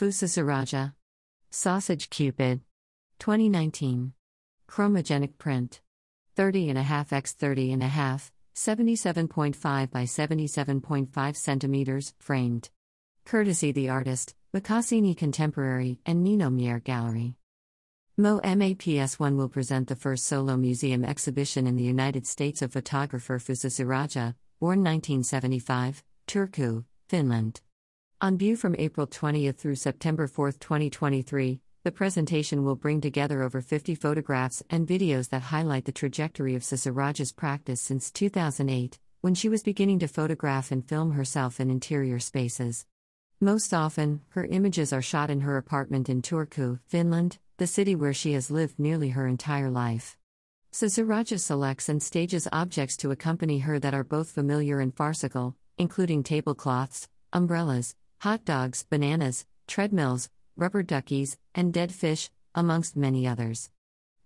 Iiu Susiraja. Sausage Cupid. 2019. Chromogenic print. 30.5 x 30.5, 77.5 by 77.5 centimeters, framed. Courtesy the artist, Makasini Contemporary, and Nino Mier Gallery. MoMA PS1 will present the first solo museum exhibition in the United States of photographer Iiu Susiraja, born 1975, Turku, Finland. On view from April 20 through September 4, 2023, the presentation will bring together over 50 photographs and videos that highlight the trajectory of Iiu Susiraja's practice since 2008, when she was beginning to photograph and film herself in interior spaces. Most often, her images are shot in her apartment in Turku, Finland, the city where she has lived nearly her entire life. Iiu Susiraja selects and stages objects to accompany her that are both familiar and farcical, including tablecloths, umbrellas, hot dogs, bananas, treadmills, rubber duckies, and dead fish, amongst many others.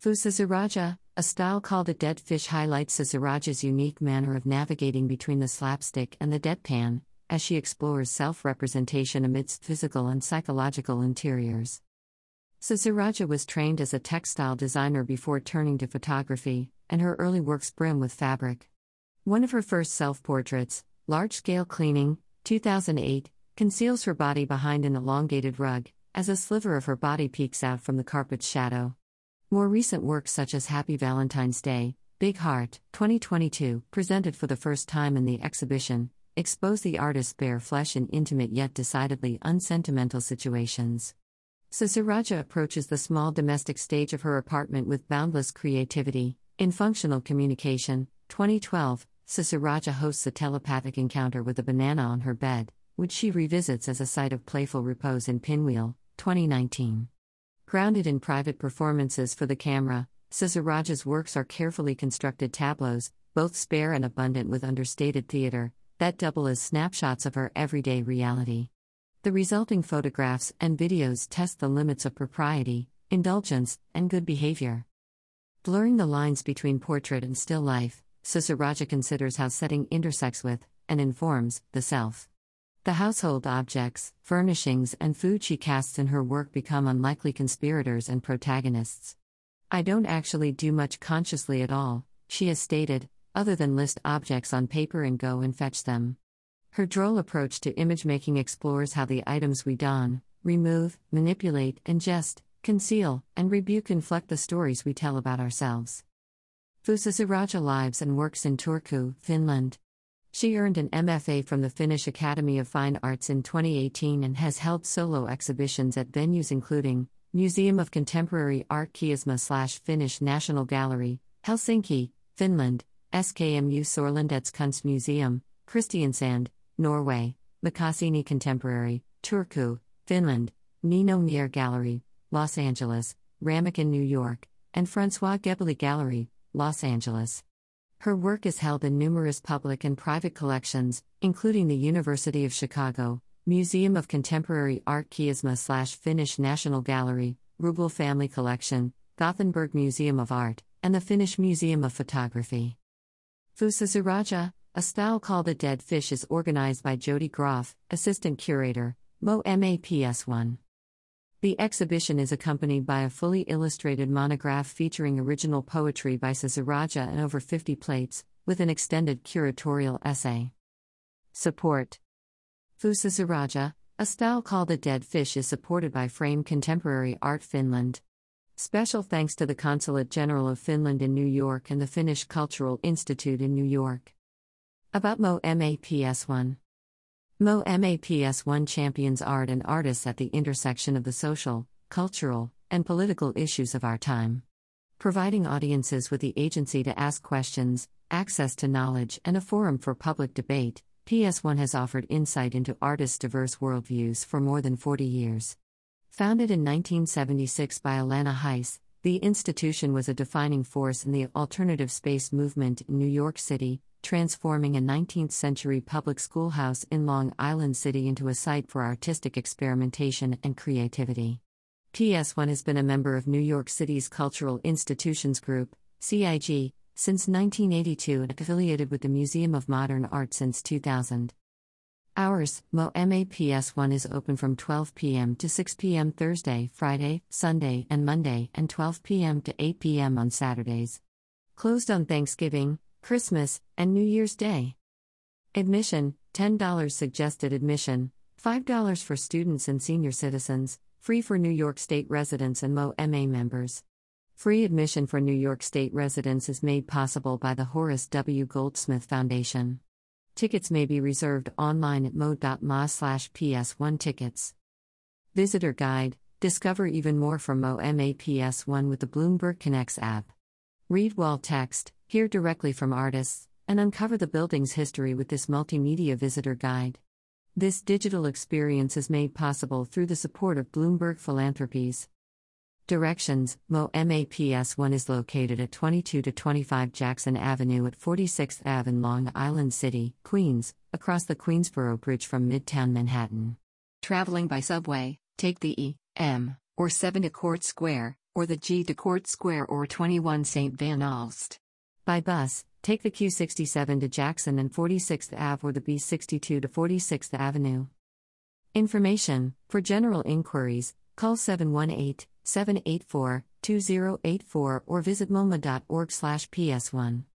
Iiu Susiraja, a style called a dead fish, highlights Iiu Susiraja's unique manner of navigating between the slapstick and the deadpan, as she explores self representation amidst physical and psychological interiors. Iiu Susiraja was trained as a textile designer before turning to photography, and her early works brim with fabric. One of her first self portraits, Large Scale Cleaning, 2008, conceals her body behind an elongated rug, as a sliver of her body peeks out from the carpet's shadow. More recent works such as Happy Valentine's Day, Big Heart, 2022, presented for the first time in the exhibition, expose the artist's bare flesh in intimate yet decidedly unsentimental situations. Iiu Susiraja approaches the small domestic stage of her apartment with boundless creativity. In Functional Communication, 2012, Iiu Susiraja hosts a telepathic encounter with a banana on her bed, which she revisits as a site of playful repose in Pinwheel, 2019. Grounded in private performances for the camera, Iiu Susiraja's works are carefully constructed tableaus, both spare and abundant with understated theater, that double as snapshots of her everyday reality. The resulting photographs and videos test the limits of propriety, indulgence, and good behavior. Blurring the lines between portrait and still life, Iiu Susiraja considers how setting intersects with, and informs, the self. The household objects, furnishings, and food she casts in her work become unlikely conspirators and protagonists. I don't actually do much consciously at all, she has stated, other than list objects on paper and go and fetch them. Her droll approach to image making explores how the items we don, remove, manipulate, ingest, conceal, and rebuke inflect the stories we tell about ourselves. Iiu Susiraja lives and works in Turku, Finland. She earned an MFA from the Finnish Academy of Fine Arts in 2018 and has held solo exhibitions at venues including Museum of Contemporary Art Kiasma slash Finnish National Gallery, Helsinki, Finland, SKMU Sorlandets Kunstmuseum, Kristiansand, Norway, Makasini Contemporary, Turku, Finland, Nino Mier Gallery, Los Angeles, Ramiken, New York, and Francois Ghebaly Gallery, Los Angeles. Her work is held in numerous public and private collections, including the University of Chicago, Museum of Contemporary Art Kiasma slash Finnish National Gallery, Rubell Family Collection, Gothenburg Museum of Art, and the Finnish Museum of Photography. Fusa Iiu Susiraja, a style called a dead fish is organized by Jody Graf, assistant curator, MoMA PS1. The exhibition is accompanied by a fully illustrated monograph featuring original poetry by Iiu Susiraja and over 50 plates, with an extended curatorial essay. Support Iiu Susiraja, a style called a dead fish, is supported by Frame Contemporary Art Finland. Special thanks to the Consulate General of Finland in New York and the Finnish Cultural Institute in New York. About MoMA PS1 MoMA PS1 champions art and artists at the intersection of the social, cultural, and political issues of our time. Providing audiences with the agency to ask questions, access to knowledge, and a forum for public debate, PS1 has offered insight into artists' diverse worldviews for more than 40 years. Founded in 1976 by Alanna Heiss, the institution was a defining force in the alternative space movement in New York City, transforming a 19th century public schoolhouse in Long Island City into a site for artistic experimentation and creativity. PS1 has been a member of New York City's Cultural Institutions Group, CIG, since 1982 and affiliated with the Museum of Modern Art since 2000. Hours MoMA PS 1 is open from 12 p.m. to 6 p.m. Thursday, Friday, Sunday, and Monday, and 12 p.m. to 8 p.m. on Saturdays. Closed on Thanksgiving, Christmas, and New Year's Day. Admission $10 suggested admission, $5 for students and senior citizens, free for New York State residents and MoMA members. Free admission for New York State residents is made possible by the Horace W. Goldsmith Foundation. Tickets may be reserved online at mo.ma slash ps1 tickets. Visitor Guide Discover even more from MoMA PS1 with the Bloomberg Connects app. Read wall text, hear directly from artists, and uncover the building's history with this multimedia visitor guide. This digital experience is made possible through the support of Bloomberg Philanthropies. Directions MoMA PS 1 is located at 22 to 25 Jackson Avenue at 46th Ave in Long Island City, Queens, across the Queensboro Bridge from Midtown Manhattan. Traveling by subway, take the E, M, or 7 to Court Square, or the G to Court Square or 21 St. Van Alst. By bus, take the Q67 to Jackson and 46th Ave or the B62 to 46th Avenue. Information For general inquiries, call 718 784 2084 or visit moma.org/ps1.